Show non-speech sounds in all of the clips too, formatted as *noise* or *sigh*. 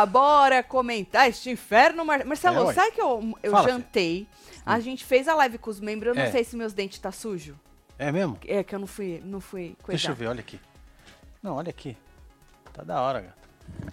lá, bora comentar este inferno. Mar... Marcelo, É, sabe que eu, eu Fala, jantei? A gente fez a live com os membros, eu não É. sei se meus dentes tá sujo. É mesmo? É que eu não fui, não fui coisar. Deixa eu ver, olha aqui. Não, olha aqui. Tá da hora, gato.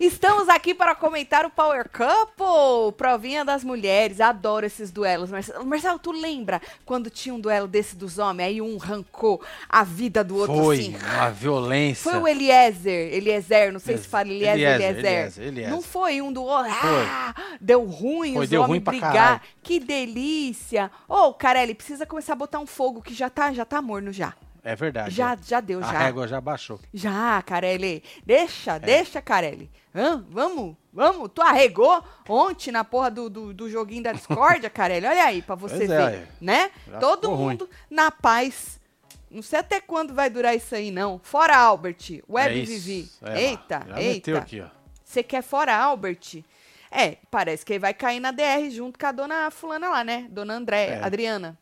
Estamos aqui para comentar o Power Couple, provinha das mulheres. Adoro esses duelos. Marcelo, Marcelo, tu lembra quando tinha um duelo desse dos homens? Aí um arrancou a vida do outro Foi assim. uma violência. Foi o Eliezer, Eliezer, não sei se fala Eliezer, Eliezer, Eliezer. Eliezer, Eliezer. Não foi um do outro. Ah, deu ruim, Foi, os deu homens ruim brigar. caralho. Que delícia. Ô, Carelli, precisa começar a botar um fogo que já tá, já tá morno já. É verdade. Já, é. já deu, A já. régua já baixou. Já, Carelli. Deixa, É. deixa, Carelli. Hã? Vamos, vamos. Tu arregou ontem na porra do, do, do joguinho da *laughs* discórdia, Carelli? Olha aí pra você Pois ver, é, é. né? Já Todo ficou ruim. mundo na paz. Não sei até quando vai durar isso aí, não. Fora Albert, Web é. Vivi. É eita, Já eita. aqui, ó. Você quer fora Albert? É, parece que ele vai cair na DR junto com a dona fulana lá, né? Dona Andréia, É. Adriana.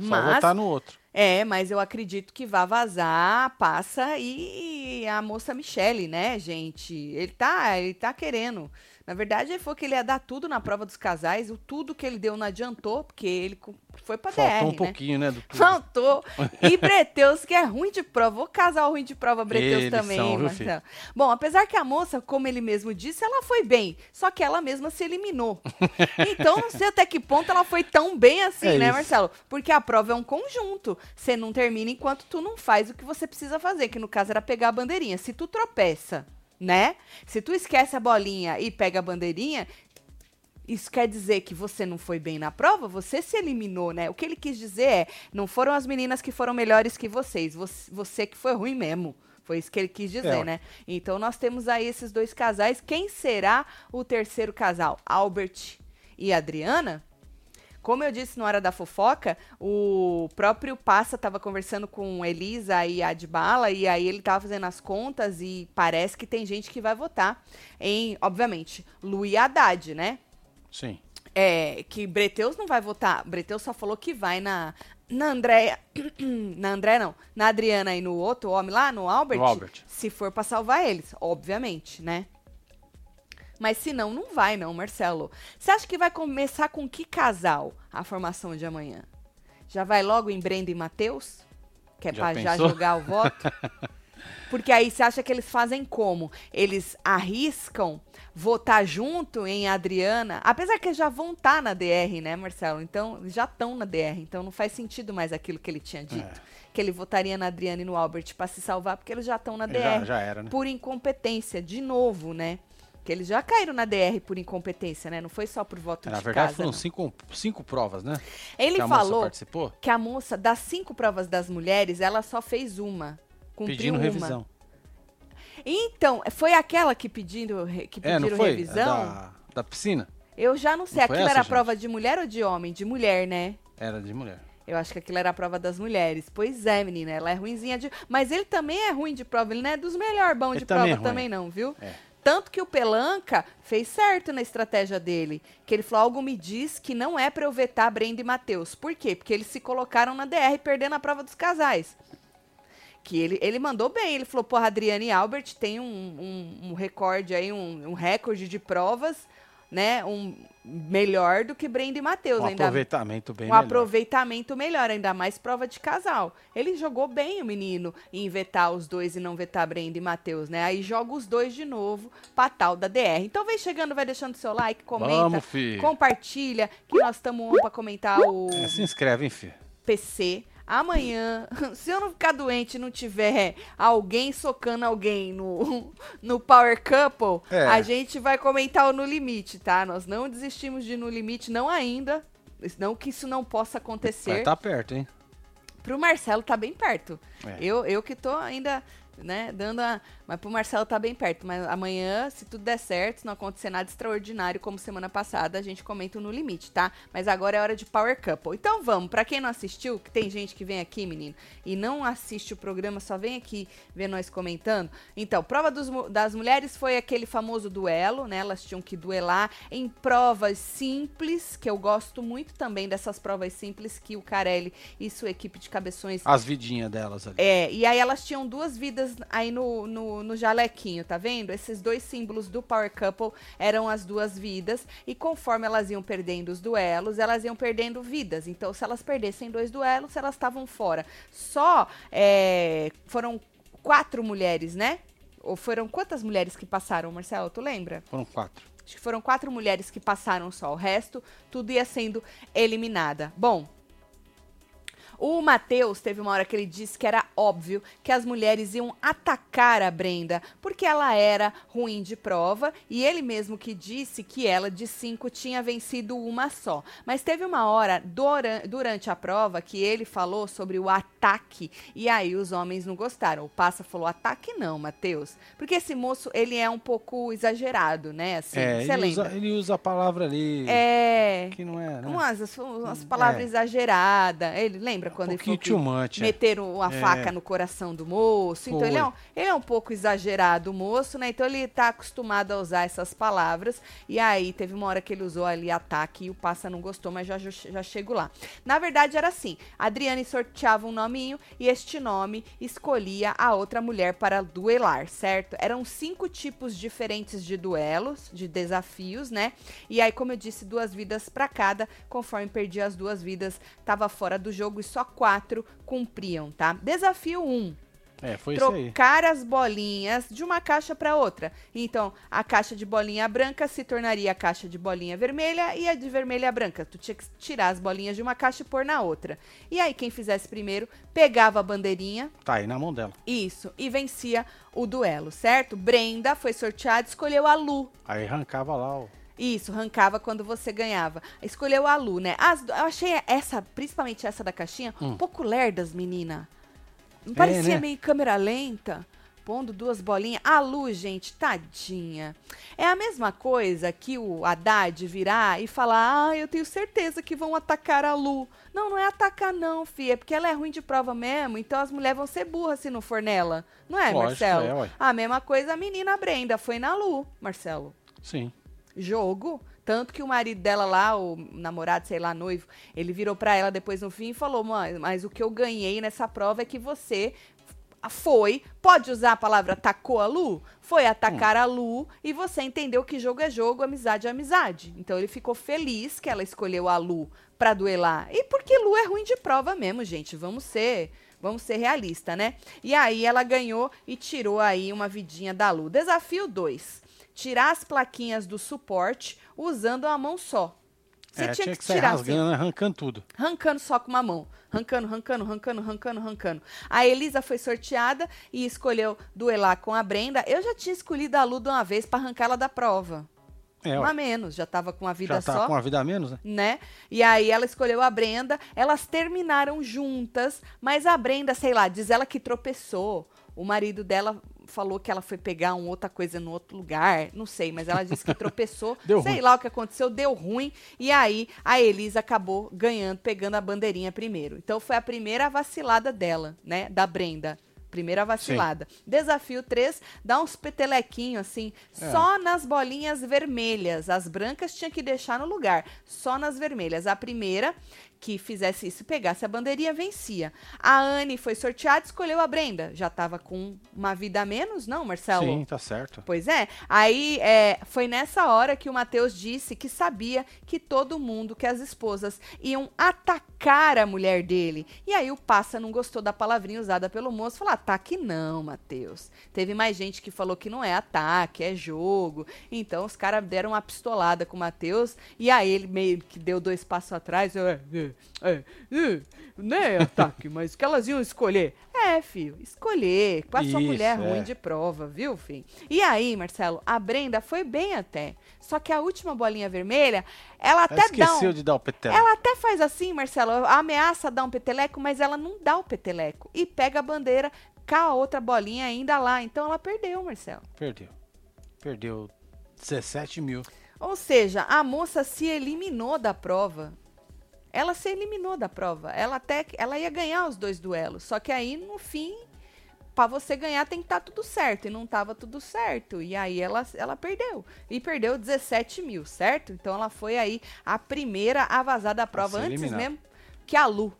Só Mas, votar no outro. É, mas eu acredito que vai vazar, passa e a moça Michele, né, gente? Ele tá, ele tá querendo. Na verdade, ele falou que ele ia dar tudo na prova dos casais, o tudo que ele deu não adiantou, porque ele foi pra Faltou DR, um né? pouquinho, né? Faltou. E *laughs* Breteus, que é ruim de prova. O casal ruim de prova, Breteus Eles também, são, viu, Marcelo. Bom, apesar que a moça, como ele mesmo disse, ela foi bem. Só que ela mesma se eliminou. *laughs* Então, não sei até que ponto ela foi tão bem assim, É né, isso. Marcelo? Porque a prova é um conjunto. Você não termina enquanto tu não faz o que você precisa fazer, que no caso era pegar a bandeirinha. Se tu tropeça, né? Se tu esquece a bolinha e pega a bandeirinha, isso quer dizer que você não foi bem na prova? Você se eliminou, né? O que ele quis dizer é: não foram as meninas que foram melhores que vocês, você, você que foi ruim mesmo. Foi isso que ele quis dizer, É, né? Então nós temos aí esses dois casais. Quem será o terceiro casal? Albert e Adriana? Como eu disse na hora da fofoca, o próprio Passa estava conversando com Elisa e Adbala, e aí ele estava fazendo as contas e parece que tem gente que vai votar em, obviamente, Lu e Haddad, né? Sim. É, que Breteus não vai votar. Breteus só falou que vai na, na Andréia. *clears throat* na André, não. Na Adriana e no outro homem lá, no Albert. No Albert. Se for pra salvar eles, obviamente, né? Mas se não, não vai, não, Marcelo. Você acha que vai começar com que casal a formação de amanhã? Já vai logo em Brenda e Matheus? Que é Já pra já pensou? jogar o voto? *laughs* Porque aí você acha que eles fazem como? Eles arriscam votar junto em Adriana, apesar que já vão estar na DR, né, Marcelo? Então, já estão na DR, então não faz sentido mais aquilo que ele tinha dito. É. Que ele votaria na Adriana e no Albert pra se salvar, porque eles já estão na DR. Já, já era, né? Por incompetência, de novo, né? Que eles já caíram na DR por incompetência, né? Não foi só por voto Na de verdade, casa, foram não. cinco, cinco provas, né? Ele que a falou que a moça, das cinco provas das mulheres, ela só fez uma. Cumpriu Pedindo uma. revisão. Então, foi aquela que, pedindo, que É, pediram não foi? revisão? Da, da piscina? Eu já não sei. Não Aquilo essa, era gente? prova de mulher ou de homem? De mulher, né? Era de mulher. Eu acho que aquilo era a prova das mulheres. Pois é, menina, ela é ruinzinha de. Mas ele também é ruim de prova, ele não é dos melhores bons Ele de também prova é também, não, viu? É. Tanto que o Pelanca fez certo na estratégia dele. Que ele falou: algo me diz que não é pra eu vetar Brenda e Matheus. Por quê? Porque eles se colocaram na DR perdendo a prova dos casais. Que ele, ele mandou bem. Ele falou: porra, Adriana e Albert tem um, um, um recorde aí, um, um recorde de provas, né? Um melhor do que Brenda e Matheus. Um ainda aproveitamento bem um melhor. aproveitamento melhor, ainda mais prova de casal. Ele jogou bem o menino em vetar os dois e não vetar Brenda e Matheus, né? Aí joga os dois de novo pra tal da DR. Então vem chegando, vai deixando seu like, comenta, Vamos, compartilha, que nós estamos on pra comentar o É, se inscreve, hein, fi. PC. Amanhã, *laughs* se eu não ficar doente e não tiver alguém socando alguém no, *laughs* no Power Couple, É. a gente vai comentar o No Limite, tá? Nós não desistimos de No Limite, não ainda. Não que isso não possa acontecer. Vai tá perto, hein? Pro Marcelo tá bem perto. É. Eu, eu que tô ainda, né, dando a. Mas pro Marcelo tá bem perto. Mas amanhã, se tudo der certo, se não acontecer nada extraordinário como semana passada, a gente comenta o no limite, tá? Mas agora é hora de Power Couple. Então vamos, pra quem não assistiu, que tem gente que vem aqui, menino, e não assiste o programa, só vem aqui ver nós comentando. Então, prova dos das mulheres foi aquele famoso duelo, né? Elas tinham que duelar em provas simples, que eu gosto muito também dessas provas simples que o Carelli e sua equipe de cabeções As vidinhas delas ali. é, e aí elas tinham duas vidas aí no, no, no jalequinho, tá vendo? Esses dois símbolos do Power Couple eram as duas vidas, e conforme elas iam perdendo os duelos, elas iam perdendo vidas. Então, se elas perdessem dois duelos, elas estavam fora. Só é, foram quatro mulheres, né? Ou foram quantas mulheres que passaram, Marcelo? Tu lembra? Foram quatro. Acho que foram quatro mulheres que passaram só. O resto, tudo ia sendo eliminada. Bom, o Matheus teve uma hora que ele disse que era óbvio que as mulheres iam atacar a Brenda, porque ela era ruim de prova, e ele mesmo que disse que ela, de cinco, tinha vencido uma só. Mas teve uma hora durante a prova que ele falou sobre o ataque, e aí os homens não gostaram. O Passa falou: ataque não, Matheus, porque esse moço, ele é um pouco exagerado, né? Assim, é, ele lembra? usa, ele usa a palavra ali. É. Que não é, né? Umas, umas palavras é. exageradas. Ele lembra quando um ele falou que much, meteram a é. faca no coração do moço? Então ele é, um, ele é um pouco exagerado, o moço, né? Então ele tá acostumado a usar essas palavras. E aí teve uma hora que ele usou ali ataque e o Passa não gostou, mas já, já chego lá. Na verdade era assim: Adriane sorteava um nominho e este nome escolhia a outra mulher para duelar, certo? Eram cinco tipos diferentes de duelos, de desafios, né? E aí, como eu disse, duas vidas para cada. Conforme perdia as duas vidas, tava fora do jogo e só quatro cumpriam, tá? Desafio 1. Um, é, foi trocar as bolinhas de uma caixa para outra. Então, a caixa de bolinha branca se tornaria a caixa de bolinha vermelha e a de vermelha branca. Tu tinha que tirar as bolinhas de uma caixa e pôr na outra. E aí, quem fizesse primeiro, pegava a bandeirinha. Tá aí na mão dela. Isso, e vencia o duelo, certo? Brenda foi sorteada, escolheu a Lu. Aí arrancava lá o isso, arrancava quando você ganhava. Escolheu a Lu, né? As, eu achei essa, principalmente essa da caixinha, hum. um pouco lerdas, menina. Não parecia é, né? meio câmera lenta, pondo duas bolinhas. A Lu, gente, tadinha. É a mesma coisa que o Haddad virar e falar: Ah, eu tenho certeza que vão atacar a Lu. Não, não é atacar, não, filha, é porque ela é ruim de prova mesmo, então as mulheres vão ser burras se não for nela. Não é, Lógico, Marcelo? É, a mesma coisa a menina Brenda, foi na Lu, Marcelo. Sim jogo. Tanto que o marido dela lá, o namorado, sei lá, noivo, ele virou para ela depois no fim e falou: Mãe, mas o que eu ganhei nessa prova é que você foi, pode usar a palavra atacou a Lu? Foi atacar a Lu e você entendeu que jogo é jogo, amizade é amizade. Então ele ficou feliz que ela escolheu a Lu para duelar. E porque Lu é ruim de prova mesmo, gente. Vamos ser, vamos ser realista, né? E aí ela ganhou e tirou aí uma vidinha da Lu. Desafio 2 tirar as plaquinhas do suporte usando uma mão só. Você é, tinha, tinha, que, que tirar rasgando, assim, arrancando tudo. Arrancando só com uma mão. Arrancando, arrancando, arrancando, arrancando, arrancando. A Elisa foi sorteada e escolheu duelar com a Brenda. Eu já tinha escolhido a Lu de uma vez para arrancar ela da prova. É, uma menos, já estava com a vida já tá só. com a vida a menos, né? né? E aí ela escolheu a Brenda, elas terminaram juntas, mas a Brenda, sei lá, diz ela que tropeçou. O marido dela falou que ela foi pegar uma outra coisa no outro lugar, não sei, mas ela disse que *laughs* tropeçou, sei ruim. lá o que aconteceu, deu ruim, e aí a Elisa acabou ganhando, pegando a bandeirinha primeiro. Então foi a primeira vacilada dela, né, da Brenda. Primeira vacilada. Sim. Desafio 3, dá uns petelequinhos assim, é. só nas bolinhas vermelhas. As brancas tinha que deixar no lugar, só nas vermelhas. A primeira que fizesse isso, pegasse a bandeirinha, vencia. A Anne foi sorteada e escolheu a Brenda. Já estava com uma vida a menos, não, Marcelo? Sim, tá certo. Pois é. Aí é, foi nessa hora que o Matheus disse que sabia que todo mundo, que as esposas iam atacar a mulher dele. E aí o Passa não gostou da palavrinha usada pelo moço. Falou: ataque não, Matheus. Teve mais gente que falou que não é ataque, é jogo. Então os caras deram uma pistolada com o Matheus. E aí ele meio que deu dois passos atrás. É, é, é, né, ataque, mas que elas iam escolher. É, filho, escolher. Com a sua mulher é. ruim de prova, viu, filho? E aí, Marcelo, a Brenda foi bem até. Só que a última bolinha vermelha, ela até esqueceu dá. Um, de dar o peteleco. Ela até faz assim, Marcelo, ameaça dar um peteleco, mas ela não dá o peteleco. E pega a bandeira com a outra bolinha ainda lá. Então ela perdeu, Marcelo. Perdeu. Perdeu 17 mil. Ou seja, a moça se eliminou da prova ela se eliminou da prova. Ela até ela ia ganhar os dois duelos. Só que aí, no fim, para você ganhar tem que estar tá tudo certo. E não estava tudo certo. E aí ela, ela perdeu. E perdeu 17 mil, certo? Então ela foi aí a primeira a vazar da prova antes mesmo que a Lu.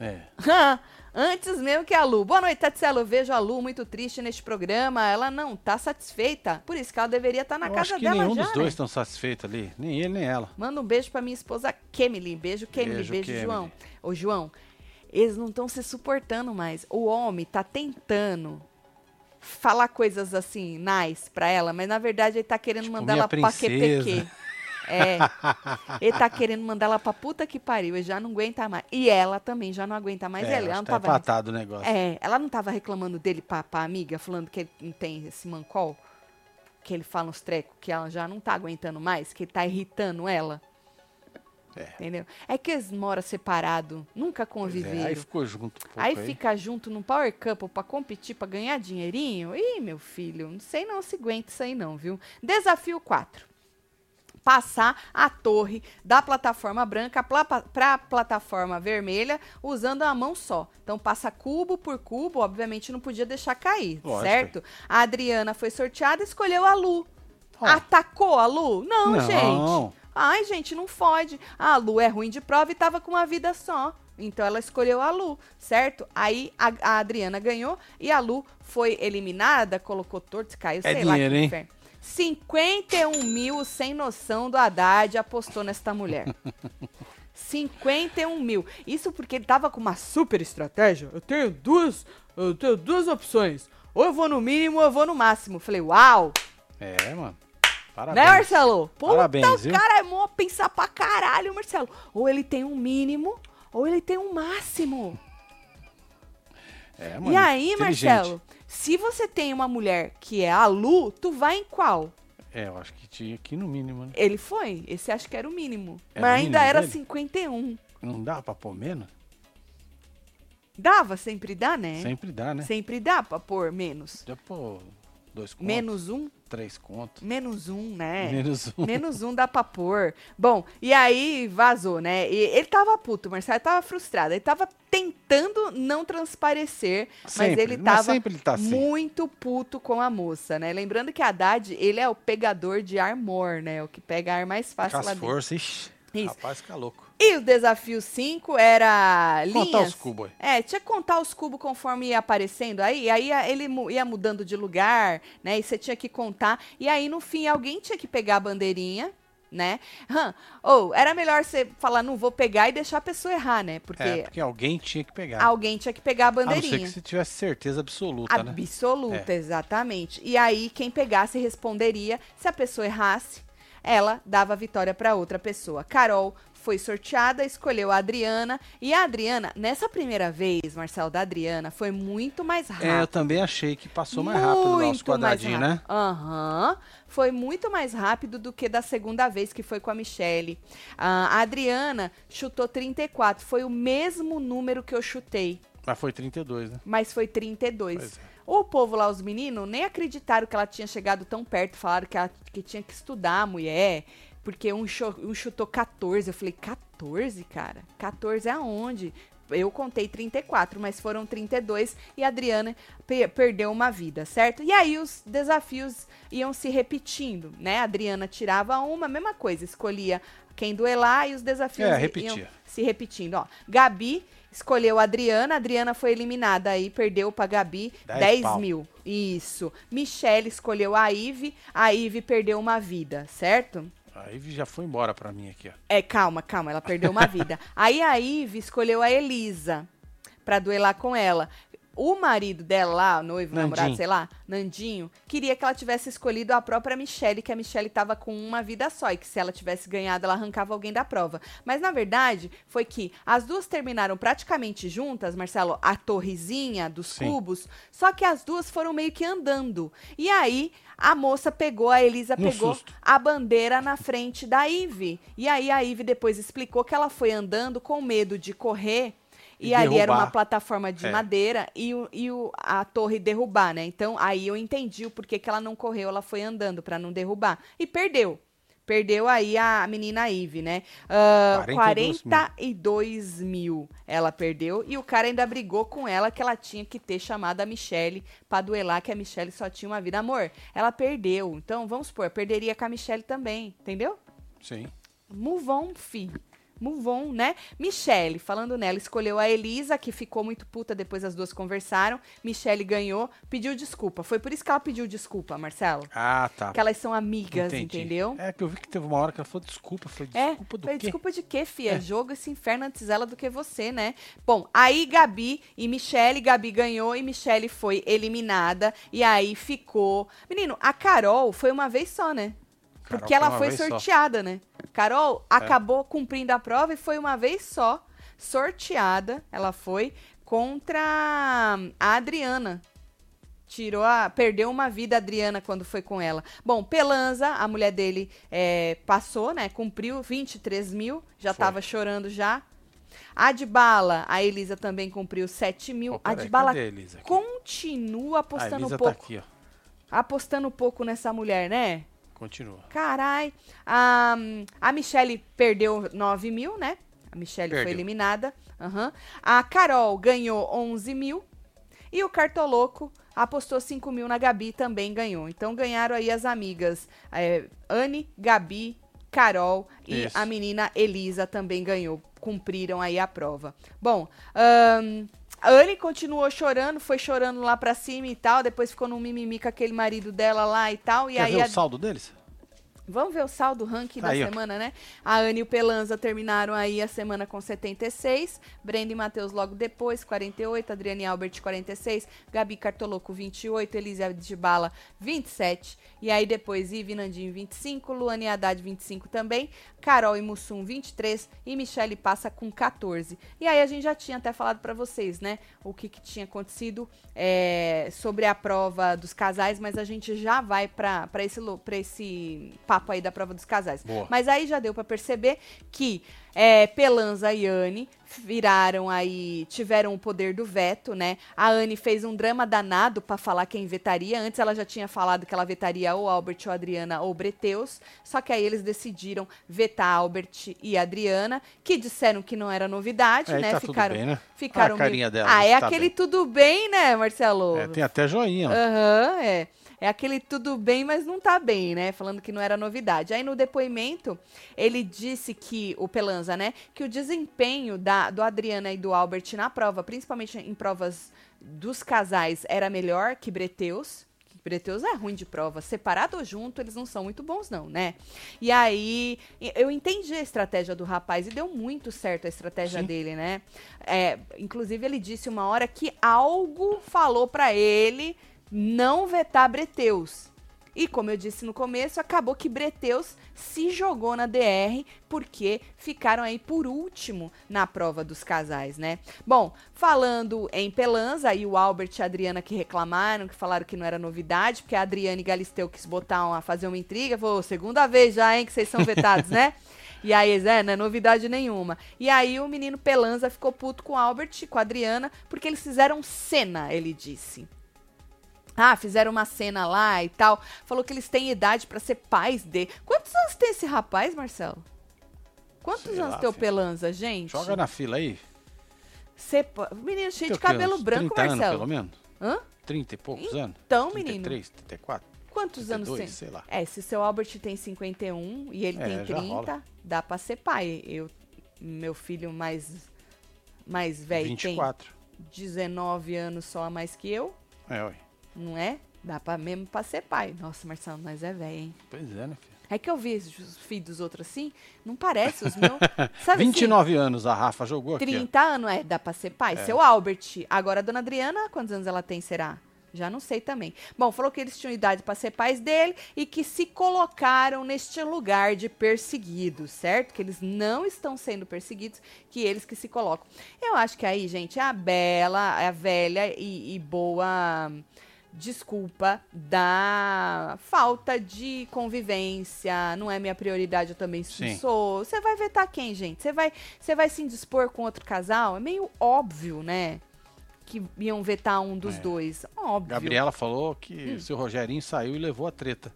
É. *laughs* Antes mesmo que a Lu. Boa noite, Tatselo. Vejo a Lu muito triste neste programa. Ela não tá satisfeita. Por isso que ela deveria estar na Eu casa acho que dela nenhum já, dos dois né? estão satisfeitos ali. Nem ele, nem ela. Manda um beijo pra minha esposa Kemily. Beijo, Kemily. Beijo, Beijo, Kemily. João. Ô, João, eles não estão se suportando mais. O homem tá tentando falar coisas assim, nice pra ela, mas na verdade ele tá querendo Tipo, mandar ela pra princesa. QPQ. É. Ele tá querendo mandar ela pra puta que pariu. Ele já não aguenta mais. E ela também já não aguenta mais é, ela. Ela não tá tava empatado o negócio. é, ela não tava reclamando dele pra, pra amiga, falando que ele não tem esse mancol? Que ele fala uns trecos, que ela já não tá aguentando mais, que ele tá irritando ela. É. Entendeu? É que eles moram separado, nunca Pois é, conviveram. aí ficou junto um Aí aí. fica junto num Power Couple pra competir, pra ganhar dinheirinho. Ih, meu filho, não sei não se aguenta isso aí não, viu? Desafio 4. Passar a torre da plataforma branca para a plataforma vermelha usando a mão só. Então passa cubo por cubo, obviamente não podia deixar cair, Lógico. certo? A Adriana foi sorteada e escolheu a Lu. Ó. Atacou a Lu? Não, Não. gente. Ai, gente, não fode. A Lu é ruim de prova e tava com uma vida só. Então ela escolheu a Lu, certo? Aí a, a Adriana ganhou e a Lu foi eliminada, colocou torto, caiu, É sei lá que dinheiro, hein? Inferno. 51 mil sem noção do Haddad apostou nesta mulher. *laughs* 51 mil. Isso porque ele tava com uma super estratégia. Eu tenho duas, eu tenho duas opções. Ou eu vou no mínimo ou eu vou no máximo. Falei, uau! É, mano. Parabéns. Né, Marcelo? Puta, Parabéns, o cara é mó pensar pra caralho, Marcelo. Ou ele tem um mínimo, ou ele tem um máximo. É, mano. e aí. Marcelo, se você tem uma mulher que é a Lu, tu vai em qual? É, eu acho que tinha aqui no mínimo, né? Ele foi. Esse acho que era o mínimo. Era Mas o ainda mínimo era dele? 51. Não dá pra pôr menos? Dava, sempre dá, né? Sempre dá, né? Sempre dá pra pôr menos. Já pô, dois contos. Menos um? Três contos. Menos um, né? Menos um. Menos um dá pra pôr. Bom, e aí vazou, né? E ele tava puto, o Marcelo tava frustrado. Ele tava tentando não transparecer, mas Sempre, ele mas tava sempre ele tá assim. muito puto com a moça, né? Lembrando que a Haddad, ele é o pegador de ar-mor, né? O que pega ar mais fácil as lá dentro. forças, ixi. Isso. Rapaz, fica louco. E o desafio 5 era linhas. Contar os cubos aí. É, tinha que contar os cubos conforme ia aparecendo aí, aí ele ia mudando de lugar, né? E você tinha que contar. E aí, no fim, alguém tinha que pegar a bandeirinha, né? Hã, Ou era melhor você falar, não vou pegar e deixar a pessoa errar, né? Porque É, porque alguém tinha que pegar. alguém tinha que pegar a A não ser bandeirinha. que você tivesse certeza absoluta, né? Absoluta, exatamente. E aí, quem pegasse responderia. Se a pessoa errasse, ela dava a vitória para outra pessoa. Carol foi sorteada, escolheu a Adriana. E a Adriana, nessa primeira vez, Marcelo, da Adriana, foi muito mais rápido. É, eu também achei que passou mais rápido lá os Muito mais quadradinhos, né? rápido. Aham. Foi muito mais rápido do que da segunda vez que foi com a Michelle. Ah, a Adriana chutou 34. Foi o mesmo número que eu chutei. Mas foi 32, né? Mas foi 32. Pois é. O povo lá, os meninos, nem acreditaram que ela tinha chegado tão perto. Falaram que, ela, que tinha que estudar a mulher. Porque um, um chutou 14. Eu falei, 14, cara? 14 aonde? Eu contei 34, mas foram 32 e a Adriana pe- perdeu uma vida, certo? E aí os desafios iam se repetindo, né? A Adriana tirava uma, mesma coisa, escolhia quem duelar e os desafios É, iam repetia. se repetindo, ó. Gabi escolheu a Adriana, a Adriana foi eliminada aí, perdeu pra Gabi Dez 10 pau. mil. Isso. Michelle escolheu a Ive, a Ive perdeu uma vida, certo? Aí já foi embora pra mim aqui, ó. É, calma, calma, ela perdeu uma *laughs* vida. Aí a Ive escolheu a Elisa pra duelar com ela. O marido dela lá, noivo, Nandinho. namorado, sei lá, Nandinho, queria que ela tivesse escolhido a própria Michelle, que a Michelle tava com uma vida só e que se ela tivesse ganhado, ela arrancava alguém da prova. Mas na verdade, foi que as duas terminaram praticamente juntas, Marcelo, a torrezinha dos Sim. cubos, só que as duas foram meio que andando. E aí a moça pegou, a Elisa No pegou susto. a bandeira na frente da Ive. E aí a Ive depois explicou que ela foi andando com medo de correr. E, E ali era uma plataforma de É. madeira e, o, e o- a torre derrubar, né? Então aí eu entendi o porquê que ela não correu, ela foi andando pra não derrubar. E perdeu. Perdeu aí a menina Ive, né? Ah, 42 mil. 42 mil ela perdeu. E o cara ainda brigou com ela que ela tinha que ter chamado a Michelle pra duelar, que a Michelle só tinha uma vida. Amor, ela perdeu. Então, vamos supor, perderia com a Michelle também, entendeu? Sim. Move on, fi. Move on, né? Michelle, falando nela, escolheu a Elisa, que ficou muito puta depois as duas conversaram. Michelle ganhou, pediu desculpa. Foi por isso que ela pediu desculpa, Marcelo. Ah, tá. Que elas são amigas, Entendi. entendeu? É que eu vi que teve uma hora que ela falou desculpa. Falei, É, desculpa do foi quê? desculpa de quê, fia? É. Jogo esse inferno antes ela do que você, né? Bom, aí Gabi e Michelle, Gabi ganhou e Michelle foi eliminada. E aí ficou. Menino, a Carol foi uma vez só, né? Carol Porque ela uma foi vez só. É. sorteada, né? Carol acabou cumprindo a prova e foi uma vez só sorteada. Ela foi contra a Adriana. Tirou a. Perdeu uma vida a Adriana quando foi com ela. Bom, Pelanza, a mulher dele, é, passou, né? Cumpriu 23 mil. Já Foi. tava chorando já. Adbala, a Elisa também cumpriu 7 mil. Pô, peraí, Adbala cadê a Elisa aqui? continua A apostando tá pouco. aqui, ó. apostando pouco nessa mulher, né? Continua. Carai. A, a Michelle perdeu 9 mil, né? A Michelle foi Perdeu. eliminada. Aham. A Carol ganhou 11 mil. E o Cartoloco apostou 5 mil na Gabi também ganhou. Então ganharam aí as amigas é, Anne, Gabi, Carol e Isso. a menina Elisa também ganhou. Cumpriram aí a prova. Bom, a Anne continuou chorando, foi chorando lá pra cima e tal. Depois ficou num mimimi com aquele marido dela lá e tal. E Quer aí ver a- o saldo deles? Vamos ver o saldo ranking da ó. semana, né? A Anne e o Pelanza terminaram aí a semana com 76. Brenda e Matheus logo depois, 48. Adriane Albert, 46. Gabi Cartoloco, 28. Elisa de Bala, 27. E aí depois Ive Nandinho, 25. Luane e Haddad, 25 também. Carol e Mussum, 23. E Michele passa com 14. E aí a gente já tinha até falado pra vocês, né? O que, que tinha acontecido é, sobre a prova dos casais, mas a gente já vai pra pra esse, pra esse papo aí da prova dos casais. Boa. Mas aí já deu pra perceber que é, Pelanza e Anne viraram aí, tiveram o poder do veto, né? A Anne fez um drama danado pra falar quem vetaria. Antes ela já tinha falado que ela vetaria ou Albert ou Adriana ou Breteus. Só que aí eles decidiram vetar Albert e Adriana, que disseram que não era novidade, Aí né? tá tudo ficaram, bem, né? ficaram Ah, a carinha meio- dela, Ah, é tá aquele bem. tudo bem, né, Marcelo? É, tem até joinha. Aham, é. É aquele tudo bem, mas não tá bem, né? Falando que não era novidade. Aí no depoimento, ele disse que, o Pelanza, né? Que o desempenho da, do Adriana e do Albert na prova, principalmente em provas dos casais, era melhor que Breteus. Breteus é ruim de prova. Separado ou junto, eles não são muito bons, não, né? E aí, eu entendi a estratégia do rapaz e deu muito certo a estratégia Sim. dele, né? É, inclusive, ele disse uma hora que algo falou pra ele não vetar Breteus. E como eu disse no começo, acabou que Breteus se jogou na DR porque ficaram aí por último na prova dos casais, né? Bom, falando em Pelanza, aí o Albert e a Adriana que reclamaram, que falaram que não era novidade, porque a Adriana e Galisteu quis botar uma, fazer uma intriga, falou, segunda vez já, hein, que vocês são vetados, né? *laughs* E aí, é, não é novidade nenhuma. E aí o menino Pelanza ficou puto com o Albert, e com a Adriana, porque eles fizeram cena, ele disse. Ah, fizeram uma cena lá e tal. Falou que eles têm idade pra ser pais de. Quantos anos tem esse rapaz, Marcelo? Quantos Sei anos lá, tem o filho. Pelanza, gente? Joga na fila aí. Menino cheio Tem de cabelo Uns branco, 30 anos, Marcelo. pelo menos. Hã? 30 e poucos anos. Então, menino. 33, 34, Quantos anos 32, tem? sei lá. É, se seu Albert tem 51 e ele É, tem já 30, rola. dá pra ser pai. Eu, meu filho mais, mais velho tem 24. 19 anos só a mais que eu, É, ué. Não é? Dá pra, mesmo pra ser pai. Nossa, Marcelo, nós é velho, hein? Pois é, né, filho? É que eu vi os filhos dos outros assim, não parece os meus. *laughs* Sabe 29 anos a Rafa jogou assim, aqui, 30 anos, é, dá pra ser pai. É. Seu Albert. Agora a dona Adriana, quantos anos ela tem, será? Já não sei também. Bom, falou que eles tinham idade pra ser pais dele e que se colocaram neste lugar de perseguidos, certo? Que eles não estão sendo perseguidos, que eles que se colocam. Eu acho que aí, gente, a bela, a velha e, e boa desculpa da falta de convivência, não é minha prioridade, eu também Sim. sou. Você vai vetar quem, gente? Você vai, você vai se indispor com outro casal? É meio óbvio, né? Que iam vetar um dos É. dois. Óbvio. Gabriela falou que Hum. o seu Rogerinho saiu e levou a treta.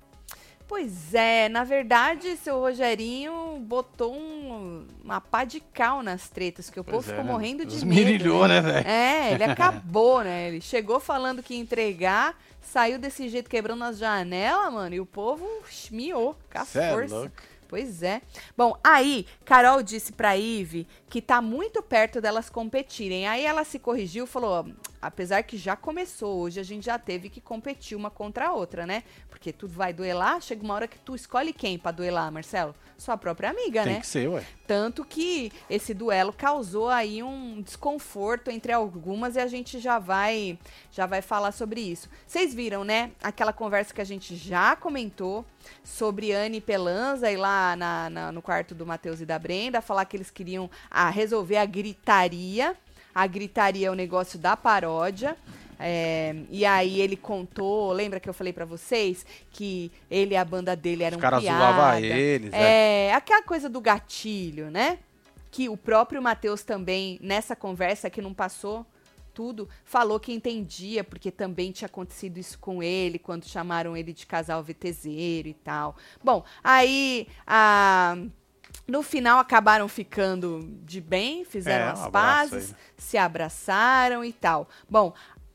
Pois é, na verdade, seu Rogerinho botou um- uma pá de cal nas tretas, que o Pois povo é, ficou né? morrendo de Esmirilhou, medo. né, velho? É, ele acabou, né? Ele chegou falando que ia entregar, saiu desse jeito quebrando as janelas, mano, e o povo miou com a Cê é força. louco. Pois é. Bom, aí, Carol disse pra Ive que tá muito perto delas competirem. Aí ela se corrigiu e falou: apesar que já começou, hoje a gente já teve que competir uma contra a outra, né? Porque tu vai duelar, chega uma hora que tu escolhe quem pra duelar, Marcelo? Sua própria amiga, Tem né? que ser, ué. Tanto que esse duelo causou aí um desconforto entre algumas e a gente já vai já vai falar sobre isso. Vocês viram, né? Aquela conversa que a gente já comentou sobre Anne Pelanza e lá na, na- no quarto do Matheus e da Brenda, falar que eles queriam ah, resolver a gritaria. A gritaria é o negócio da paródia. É, e aí ele contou, lembra que eu falei pra vocês que ele e a banda dele eram Os caras zoavam eles, é. É, aquela coisa do gatilho, né? Que o próprio Matheus também, nessa conversa que não passou tudo, falou que entendia, porque também tinha acontecido isso com ele, quando chamaram ele de casal VTZero e tal. Bom, aí a. No final acabaram ficando de bem, fizeram É, as pazes, aí. se abraçaram e tal. Bom,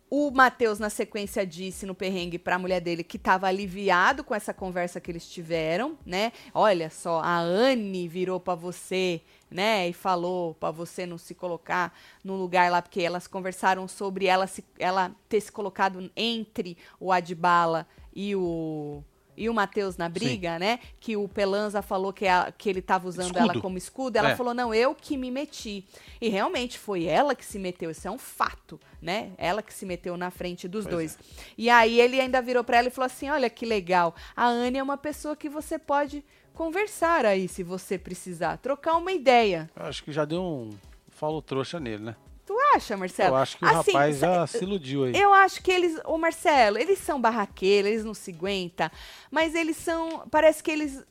o Matheus, na sequência, disse no perrengue pra mulher dele que tava aliviado com essa conversa que eles tiveram, né? Olha só, a Anne virou pra você, né? E falou pra você não se colocar no lugar lá, porque elas conversaram sobre ela, se, ela ter se colocado entre o Adbala e o. E o Matheus na briga, né? Que o Pelanza falou que, a- que ele tava usando ela Escudo. como escudo. Ela É. falou, não, eu que me meti. E realmente foi ela que se meteu, isso é um fato, né? Ela que se meteu na frente dos Pois dois. E aí ele ainda virou pra ela e falou assim: olha que legal, a Anne é uma pessoa que você pode conversar aí se você precisar, trocar uma ideia. Eu acho que já deu um falou trouxa nele, né? Tu acha, Marcelo? Eu acho que o Assim, rapaz já se iludiu aí. Eu acho que eles, ô Marcelo, eles são barraqueiros, eles não se aguentam, mas eles são, parece que eles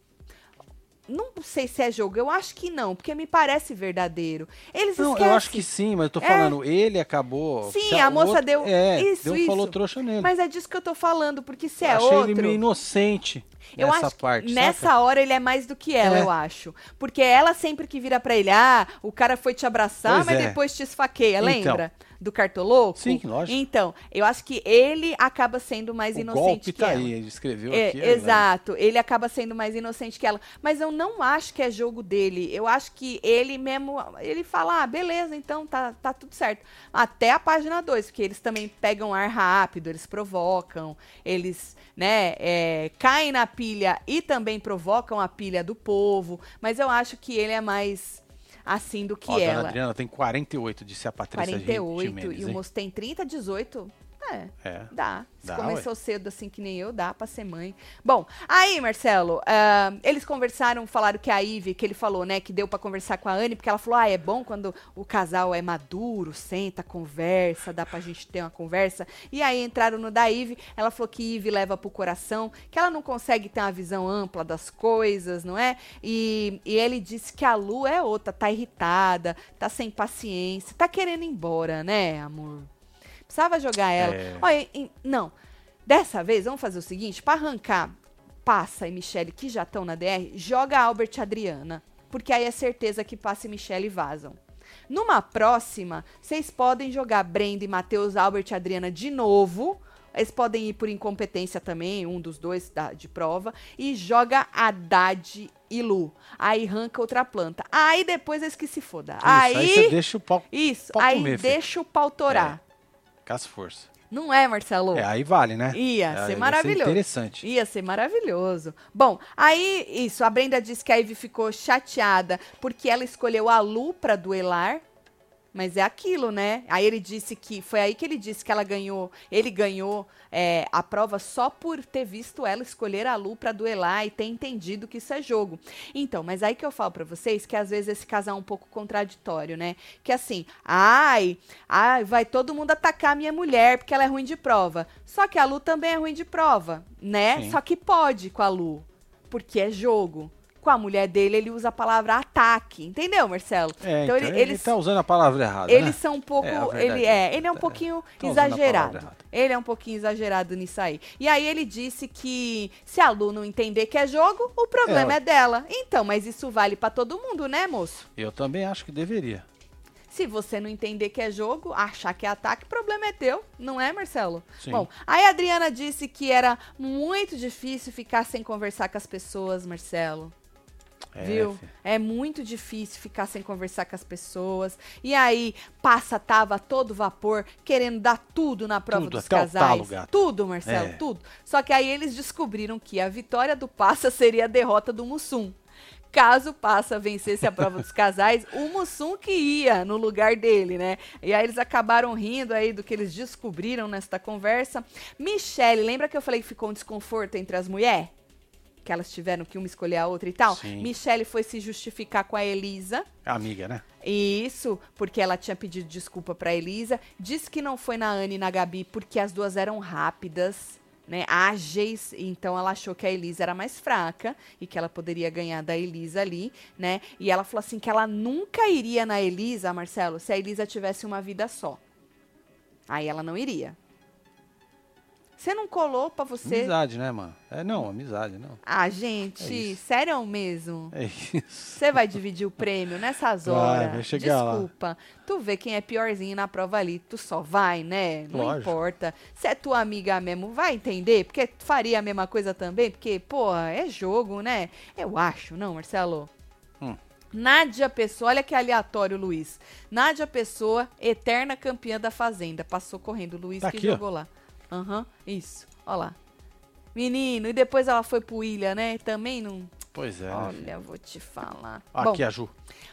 não sei se é jogo, eu acho que não, porque me parece verdadeiro. Eles Não, esquecem. eu acho que sim, mas eu tô É. falando, ele acabou. Sim, se a moça outro- deu- É, isso, deu isso. falou trouxa nele. Mas é disso que eu tô falando, porque se Eu é achei outro. ele meio inocente Eu nessa acho que parte. nessa saca? hora ele é mais do que ela, É. eu acho. Porque ela sempre que vira pra ele, ah, o cara foi te abraçar, Pois mas é. depois te esfaqueia, Então. lembra? Do cartoloco? Sim, lógico. Então, eu acho que ele acaba sendo mais O inocente golpe que tá ela. aí, ele escreveu É, aqui. né? exato, ele acaba sendo mais inocente que ela. Mas eu não acho que é jogo dele. Eu acho que ele mesmo. Ele fala, ah, beleza, então tá, tá tudo certo. Até a página 2, porque eles também pegam ar rápido, eles provocam, eles, né, é, caem na pilha e também provocam a pilha do povo. Mas eu acho que ele é mais assim do que Ó, a dona ela. Adriana tem 48, disse a Patrícia 48 Jimenez, e o moço tem 30, 18. É. É. Dá. Se Dá, começou cedo assim que nem eu, dá pra ser mãe. Bom, aí, Marcelo, ah, eles conversaram, falaram que a Ive, que ele falou, né, que deu pra conversar com a Anne, porque ela falou, ah, é bom quando o casal é maduro, senta, conversa, dá pra gente ter uma conversa. E aí entraram no da Ive, ela falou que Ive leva pro coração, que ela não consegue ter uma visão ampla das coisas, não é? E, e ele disse que a Lu é outra, tá irritada, tá sem paciência, tá querendo ir embora, né, amor? Precisava jogar ela. É. Olha, em- não. Dessa vez, vamos fazer o seguinte: para arrancar Passa e Michele, que já estão na DR, joga Albert e Adriana. Porque aí é certeza que Passa e Michele vazam. Numa próxima, vocês podem jogar Brenda e Matheus, Albert e Adriana de novo. Eles podem ir por incompetência também, um dos dois da- de prova. E joga Haddad e Lu. Aí arranca outra planta. Aí depois eles que se foda. Isso, aí, aí, você deixa o pau isso, pau aí comer, filho. deixa o pau torar. Com as forças. Não é, Marcelo? É, aí vale, né? Ia É, ser vai ser maravilhoso. interessante. Ia ser maravilhoso. Bom, aí, isso, a Brenda disse que a Ivy ficou chateada porque ela escolheu a Lu pra duelar. Mas é aquilo, né? Aí ele disse que. Foi aí que ele disse que ela ganhou. Ele ganhou é, a prova só por ter visto ela escolher a Lu pra duelar e ter entendido que isso é jogo. Então, mas aí que eu falo pra vocês que às vezes esse casal é um pouco contraditório, né? Que assim, ai, ai, vai todo mundo atacar a minha mulher porque ela é ruim de prova. Só que a Lu também é ruim de prova, né? Sim. Só que pode com a Lu, porque é jogo. Com a mulher dele, ele usa a palavra ataque. Entendeu, Marcelo? É, então, ele, eles, tá usando a palavra errada, eles né? são um pouco. É, ele é é, ele é um essa. pouquinho a exagerado. Ele é um pouquinho exagerado nisso aí. E aí ele disse que se a Lu não entender que é jogo, o problema É, é, dela. Então, mas isso vale pra todo mundo, né, moço? Eu também acho que deveria. Se você não entender que é jogo, achar que é ataque, o problema é teu, não é, Marcelo? Sim. Bom, aí a Adriana disse que era muito difícil ficar sem conversar com as pessoas, Marcelo. É, viu? filho. É muito difícil ficar sem conversar com as pessoas. E aí, passa, tava a todo vapor, querendo dar tudo na prova Tudo, dos casais. talo. Tudo, Marcelo, É. tudo. Só que aí eles descobriram que a vitória do Passa seria a derrota do Mussum. Caso Passa vencesse a prova dos casais, o Mussum que ia no lugar dele, né? E aí eles acabaram rindo aí do que eles descobriram nesta conversa. Michele, lembra que eu falei que ficou um desconforto entre as mulheres? Que elas tiveram que uma escolher a outra e tal? Sim. Michele foi se justificar com a Elisa. Amiga, né? Isso, porque ela tinha pedido desculpa pra Elisa. Disse que não foi na Anne e na Gabi porque as duas eram rápidas, né? Ágeis. Então ela achou que a Elisa era mais fraca e que ela poderia ganhar da Elisa ali, né? E ela falou assim que ela nunca iria na Elisa, Marcelo, se a Elisa tivesse uma vida só. Aí ela não iria. Você não colou pra você? Amizade, né, mano? É, não, amizade, não. Ah, É gente, isso. sério mesmo? É isso. Você vai dividir o prêmio nessas Vai, horas. vai chegar lá. Desculpa. Tu vê quem é piorzinho na prova ali. Tu só vai, né? Não Lógico. importa. Se é tua amiga mesmo, vai entender. Porque tu faria a mesma coisa também. Porque, pô, é jogo, né? Eu acho, não, Marcelo? Hum. Nádia Pessoa, olha que aleatório, Luiz. Nádia Pessoa, eterna campeã da Fazenda. Passou correndo, Luiz Tá que aqui, ó. jogou lá. Aham, isso. Ó lá. Menino, e depois ela foi pro Ilha, né? Também não. Pois é. né? Olha, vou te falar. Aqui Bom, a Ju.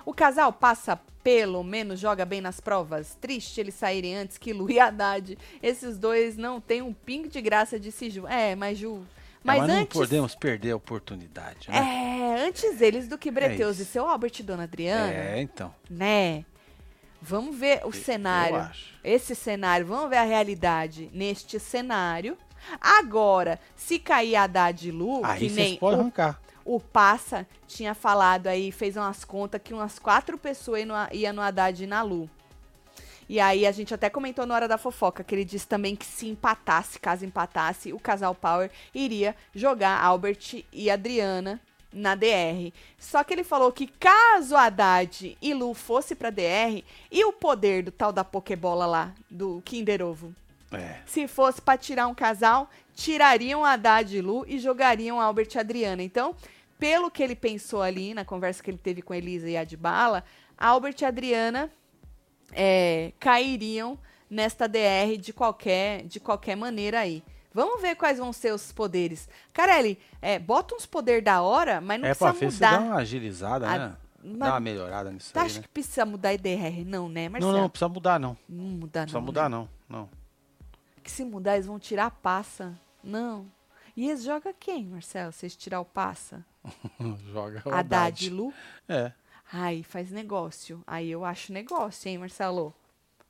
o casal passa pelo menos joga bem nas provas. Triste eles saírem antes que Lu e Haddad. Esses dois não têm um pingo de graça, disse Ju. É, mas Ju. É, Mas, mas não antes. podemos perder a oportunidade, né? É, antes eles do que Breteus e isso. seu Albert e Dona Adriana, É, então. né? Vamos ver o Eu cenário. acho. Esse cenário, vamos ver a realidade neste cenário. Agora, se cair Haddad e Lu, Aí que nem podem o arrancar. o Passa tinha falado aí, fez umas contas que umas quatro pessoas iam no, ia no Haddad e na Lu. E aí a gente até comentou na hora da fofoca que ele disse também que se empatasse, caso empatasse, o casal Power iria jogar Albert e Adriana na DR. Só que ele falou que caso Haddad e Lu fosse pra DR, e o poder do tal da Pokébola lá, do Kinder Ovo? É. Se fosse pra tirar um casal, tirariam Haddad e Lu e jogariam Albert e Adriana. Então, pelo que ele pensou ali na conversa que ele teve com Elisa e Adbala, Albert e Adriana é, cairiam nesta DR de qualquer, de qualquer maneira aí. Vamos ver quais vão ser os poderes. Carelli, é, bota uns poder da hora, mas não é pra ver precisa se dá mudar. uma agilizada, A- né? mas- Dá uma melhorada nisso Tu aí, acha né? que precisa mudar IDR? Não, né, Não, Marcelo? não, precisa mudar, não. Não muda, não. Precisa né? mudar, não. Não. Que se mudar, eles vão tirar a passa. Não. E eles jogam quem, Marcelo? Se eles tirar o passa? *laughs* Joga o Haddad e Lu? É. Ai, faz negócio. Aí eu acho negócio, hein, Marcelo?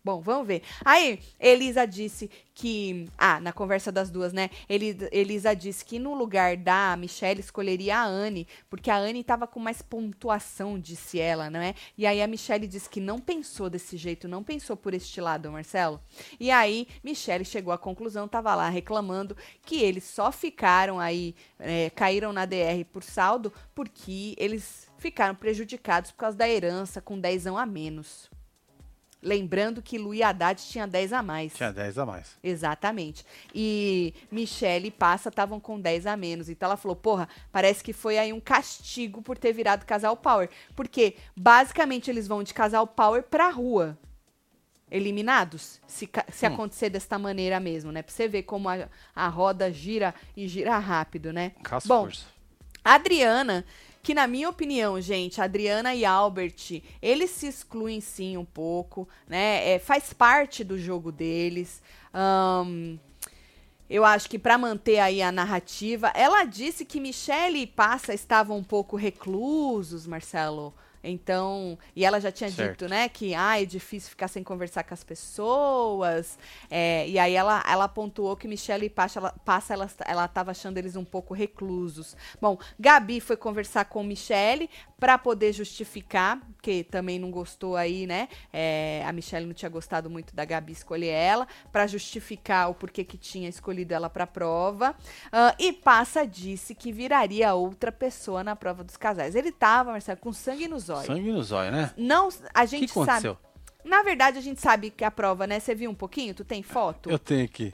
Bom, vamos ver. Aí, Elisa disse que. Ah, na conversa das duas, né? Eli- Elisa disse que no lugar da Michelle escolheria a Anne, porque a Anne tava com mais pontuação, disse ela, não é? E aí a Michelle disse que não pensou desse jeito, não pensou por este lado, Marcelo. E aí, Michelle chegou à conclusão, tava lá reclamando que eles só ficaram aí, é, caíram na DR por saldo, porque eles ficaram prejudicados por causa da herança com 10 a menos. Lembrando que Lu e Haddad tinha 10 a mais. Tinha 10 a mais. Exatamente. E Michelle e Passa estavam com 10 a menos. Então ela falou: porra, parece que foi aí um castigo por ter virado casal Power. Porque basicamente eles vão de casal Power pra rua. Eliminados, se, se Hum. acontecer desta maneira mesmo, né? Pra você ver como a, a roda gira e gira rápido, né? As Bom, forças. a Adriana, que na minha opinião, gente, Adriana e Albert, eles se excluem sim um pouco, né? É, faz parte do jogo deles. Ahn, eu acho que para manter aí a narrativa, ela disse que Michelle e Passa estavam um pouco reclusos, Marcelo. Então, e ela já tinha Certo. dito, né, que ah, é difícil ficar sem conversar com as pessoas. É, e aí ela, ela pontuou que Michelle e Passa, ela, Passa ela, ela tava achando eles um pouco reclusos. Bom, Gabi foi conversar com Michelle para poder justificar, que também não gostou aí, né? É, a Michelle não tinha gostado muito da Gabi escolher ela, para justificar o porquê que tinha escolhido ela para prova. Ah, e Passa disse que viraria outra pessoa na prova dos casais. Ele tava, Marcelo, com sangue nos olhos. Sangue no zóio, né? Não, a O que gente sabe. aconteceu? Na verdade, a gente sabe que a prova, né? Você viu um pouquinho? Tu tem foto? Eu tenho aqui.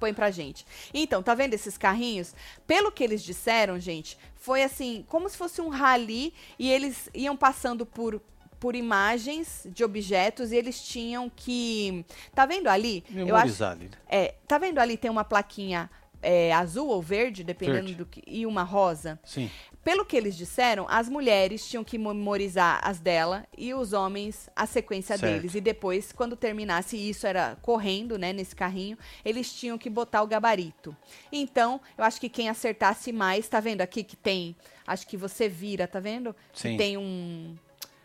põe pra gente. Então, tá vendo esses carrinhos? Pelo que eles disseram, gente, foi assim, como se fosse um rally e eles iam passando por por imagens de objetos e eles tinham que tá vendo ali? Memorizar ali. né? É, tá vendo ali tem uma plaquinha é, azul ou verde, dependendo Verde. do que, e uma rosa. Sim. Pelo que eles disseram, as mulheres tinham que memorizar as dela e os homens a sequência Certo. deles. E depois, quando terminasse, e isso era correndo, né, nesse carrinho, eles tinham que botar o gabarito. Então, eu acho que quem acertasse mais, tá vendo aqui que tem, acho que você vira, tá vendo? Que Sim. tem um,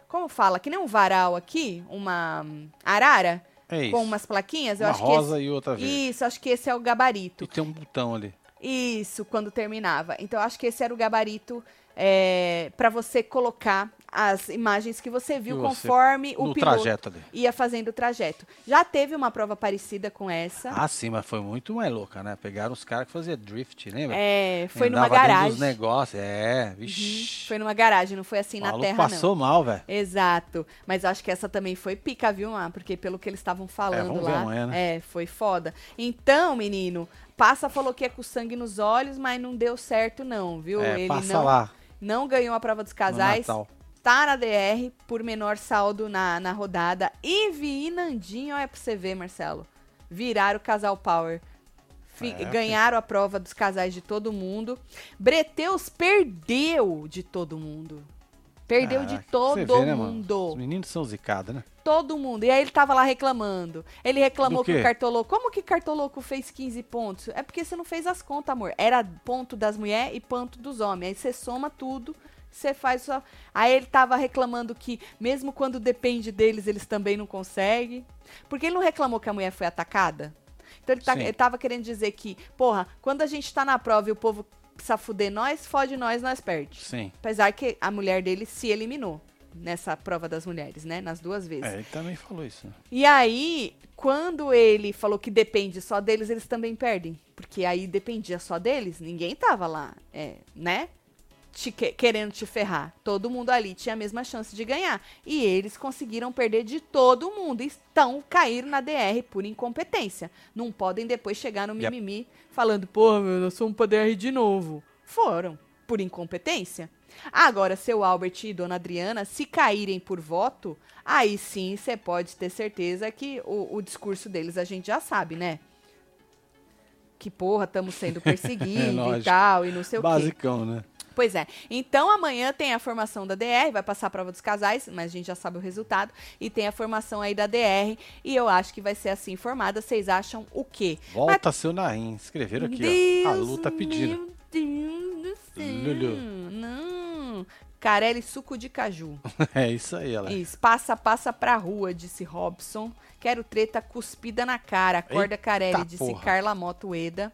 como fala? Que nem um varal aqui, uma arara É isso. com umas plaquinhas. Eu Uma acho rosa que e outra esse, verde. isso, acho que esse é o gabarito. E tem um botão ali. Isso, quando terminava. Então, acho que esse era o gabarito é, para você colocar as imagens que você viu você- conforme o no piloto ali. ia fazendo o trajeto. Já teve uma prova parecida com essa. Ah, sim, mas foi muito mais louca, né? Pegaram os caras que faziam drift, lembra? é, foi numa Andava dentro garagem. dos negócios, é, Uhum, vixi. foi numa garagem, não foi assim o na terra, passou mal, velho. não. Exato. Mas acho que essa também foi pica, viu, Má? Porque pelo que eles estavam falando vamos ver lá. amanhã, né? É, foi foda. Então, menino, Passa falou que é com sangue nos olhos, mas não deu certo, não, viu? É, Ele passa não, lá não ganhou a prova dos no casais. Natal. Tá na DR por menor saldo na, na rodada. Ivi e Nandinho, olha pra você ver, Marcelo. Viraram o casal Power. É, ganharam a prova dos casais de todo mundo. Breteus perdeu de todo mundo. Perdeu de todo vê, né, mundo. Os meninos são zicados, né? Todo mundo. E aí ele tava lá reclamando. Ele reclamou que o quê? Cartoloco. Como que Cartoloco fez 15 pontos? É porque você não fez as contas, amor. Era ponto das mulheres e ponto dos homens. Aí você soma tudo, você faz só. Aí ele tava reclamando que, mesmo quando depende deles, eles também não conseguem. Porque ele não reclamou que a mulher foi atacada? Então ele, tá, ele tava querendo dizer que, porra, quando a gente tá na prova e o povo precisa fuder nós, fode nós, nós perde. Sim. Apesar que a mulher dele se eliminou nessa prova das mulheres, né? Nas duas vezes. É, ele também falou isso. E aí, quando ele falou que depende só deles, eles também perdem. Porque aí dependia só deles, ninguém tava lá, é, né? Te que- querendo te ferrar. Todo mundo ali tinha a mesma chance de ganhar. E eles conseguiram perder de todo mundo. Estão caíram na DR por incompetência. Não podem depois chegar no Yep. mimimi falando, porra, meu, nós fomos pra DR de novo. Foram, por incompetência. Agora, seu Albert e Dona Adriana, se caírem por voto, aí sim você pode ter certeza que o, o discurso deles a gente já sabe, né? Que porra, estamos sendo *laughs* perseguidos e lógico. tal, e não sei o quê. Basicão, né? Pois é. Então amanhã tem a formação da DR, vai passar a prova dos casais, mas a gente já sabe o resultado. E tem a formação aí da DR. E eu acho que vai ser assim formada. Vocês acham o quê? Volta seu Naim. Escreveram aqui, ó. A Lu tá pedindo. Meu Deus do céu. Lulu. Não. Carelli suco de caju. *laughs* É isso aí, ela. Isso, passa, passa pra rua, disse Robson. Quero treta cuspida na cara. Acorda, Eita Carelli, disse porra. Carla Motoeda.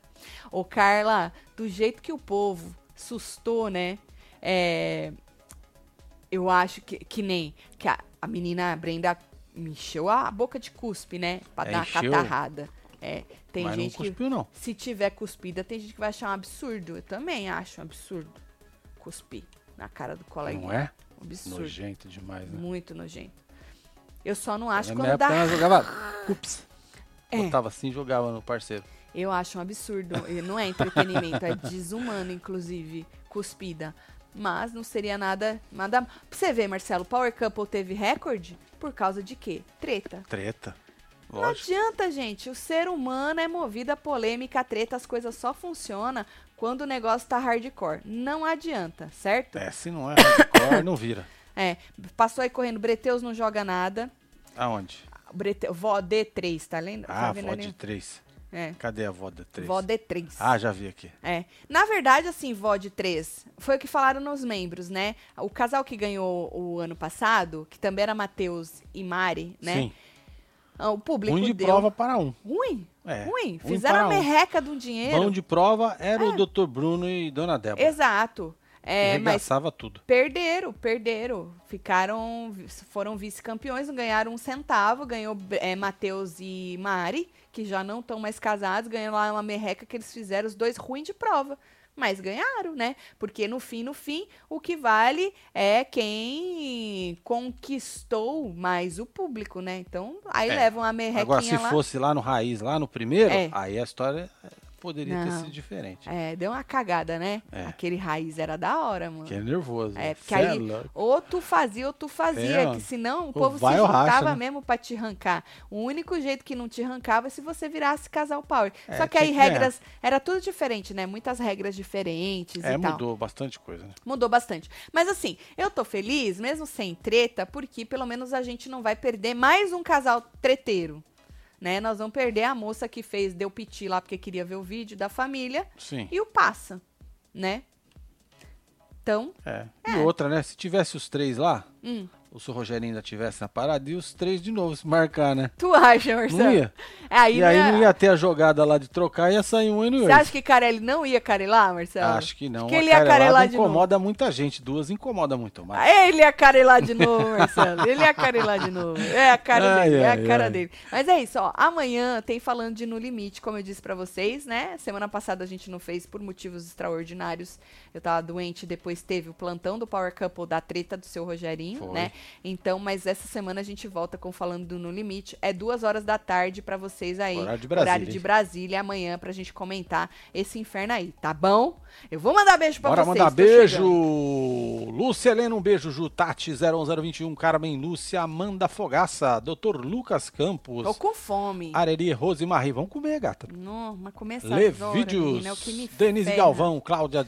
Ô, Carla, do jeito que o povo sustou, né? É, eu acho que, que nem que a, a menina Brenda me encheu a boca de cuspe, né? Pra É, dar encheu? uma catarrada. É, tem Mas gente não que. cuspiu, não. Se tiver cuspida, tem gente que vai achar um absurdo. Eu também acho um absurdo. Cuspir na cara do colega. Não é? Um absurdo. Nojento demais, né? Muito nojento. Eu só não acho Na quando minha dá. época, nós jogava. *laughs* Ups. É. Botava assim e jogava no parceiro. Eu acho um absurdo. Não é entretenimento, é desumano, inclusive. Cuspida. Mas não seria nada. nada... Pra você ver, Marcelo, Power Couple teve recorde por causa de quê? Treta. Treta. Lógico. Não adianta, gente. O ser humano é movido a polêmica, a treta, as coisas só funcionam quando o negócio tá hardcore. Não adianta, certo? É, se não é hardcore, não vira. *coughs* É. Passou aí correndo, Breteus não joga nada. Aonde? Brete... Vó D3, tá lendo? Ah, tá vendo Vó é D3. É. Cadê a vó de 3? Vó D3. Ah, já vi aqui. É. Na verdade, assim, VOD 3, foi o que falaram nos membros, né? O casal que ganhou o ano passado, que também era Matheus e Mari, né? Sim. Ah, O público Um de deu... prova para um. Ruim? É. Ruim. Fizeram a para um. merreca de um dinheiro. Bom de prova era o Dr. Bruno e Dona Débora. Exato. É, arregaçava tudo. perderam, perderam. Ficaram, foram vice-campeões, não ganharam um centavo. Ganhou é, Matheus e Mari, que já não estão mais casados. Ganhou lá uma merreca que eles fizeram, os dois ruins de prova. mas ganharam, né? Porque no fim, no fim, o que vale é quem conquistou mais o público, né? Então, aí É. levam a merrequinha Agora, se lá. fosse lá no raiz, lá no primeiro, É. aí a história poderia ter Não. sido diferente. É, deu uma cagada, né? É. Aquele raiz era da hora, mano. Que é nervoso. É, porque Cê aí louco. ou tu fazia ou tu fazia, É, que senão o povo se racha, juntava né? mesmo pra te arrancar. O único jeito que não te arrancava é se você virasse casal power. É, Só que aí regras, era tudo diferente, né? Muitas regras diferentes É, e tal. mudou bastante coisa, né? Mudou bastante. Mas assim, eu tô feliz, mesmo sem treta, porque pelo menos a gente não vai perder mais um casal treteiro. Né? Nós vamos perder a moça que fez, deu piti lá porque queria ver o vídeo da família Sim. e o passa, né? Então, É. E outra, né? Se tivesse os três lá, hum, o seu Rogério ainda tivesse na parada, e os três de novo se marcar, né? tu acha, Marcelo? Não ia. Aí, e aí né, não ia ter a jogada lá de trocar, ia sair um e não Você acha que Carelli não ia carelar, Marcelo? Acho que não. Que Uma ele ia carelar de novo. incomoda muita gente, duas incomoda muito mais. Ah, Ele ia carelar de novo, Marcelo. Ele ia carelar de novo. É a cara Ai, dele, é ai, a cara ai. dele. Mas é isso, ó. Amanhã tem falando de No Limite, como eu disse pra vocês, né? Semana passada a gente não fez por motivos extraordinários. Eu tava doente, depois teve o plantão do Power Couple da treta do seu Rogerinho, Foi. né? Então, mas essa semana a gente volta com falando do No Limite. É duas horas da tarde pra vocês aí. Horário de Brasília, Horário de? Brasília, amanhã, pra gente comentar esse inferno aí, tá bom? Eu vou mandar beijo pra Bora vocês. mandar tô beijo! chegando. Lúcia Helena, um beijo. Ju Tati, 01021, Carmen Lúcia, Amanda Fogaça, Dr. Lucas Campos, Tô com fome. Areli Rose Marie. Vamos comer, gata. Não, mas começa Levídeos, é o que me Denise. Galvão, Cláudia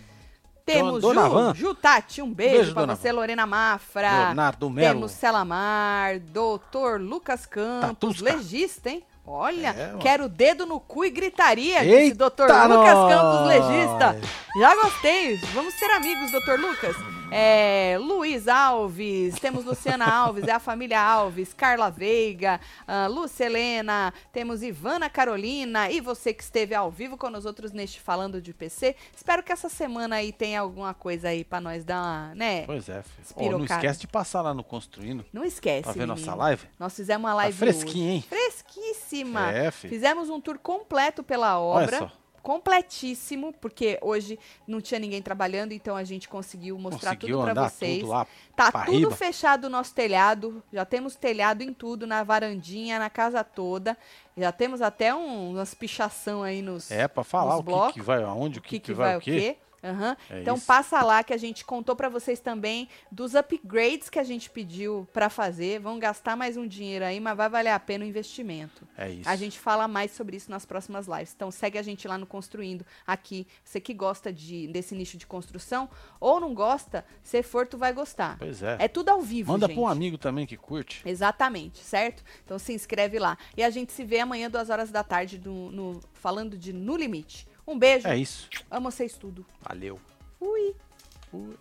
Temos Dona Ju, Van. Ju Tati, um beijo, beijo, pra Dona você, Van. Lorena Mafra. Leonardo Melo. Temos Celamar, doutor Lucas Campos, Tatusca. legista, hein? Olha, É, quero o dedo no cu e gritaria, Eita, disse doutor Lucas! Campos, legista. Já gostei, vamos ser amigos, doutor Lucas. É, Luiz Alves, temos Luciana Alves, é a família Alves, Carla Veiga, ah, Lúcia Helena, temos Ivana Carolina e você que esteve ao vivo com nós outros neste Falando de PC. Espero que essa semana aí tenha alguma coisa aí pra nós dar uma, né? Pois é, filho. Ó, não esquece de passar lá no Construindo Não esquece, pra ver menino. nossa live. Nós fizemos uma Tá live fresquinha, hoje. hein? Fresquíssima. É, filho. Fizemos um tour completo pela Olha obra. só. Completíssimo, porque hoje não tinha ninguém trabalhando, então a gente conseguiu mostrar Conseguiu tudo pra andar vocês. tudo lá Tá tudo riba. fechado o nosso telhado. Já temos telhado em tudo, na varandinha, na casa toda. Já temos até um, umas pichação aí nos, É, pra falar nos o que, que vai aonde, o que, que, que vai o quê. Aham. É então isso. passa lá que a gente contou pra vocês também dos upgrades que a gente pediu pra fazer. Vão gastar mais um dinheiro aí, mas vai valer a pena o investimento. É isso. A gente fala mais sobre isso nas próximas lives. Então segue a gente lá no Construindo aqui. Você que gosta de, desse nicho de construção ou não gosta, se for tu vai gostar. Pois é. É tudo ao vivo, Manda pra um amigo também que curte. Exatamente, certo? Então se inscreve lá. E a gente se vê amanhã, duas horas da tarde, do- no, falando de No Limite. Um beijo. É isso. Amo vocês tudo. Valeu. Fui. Fui.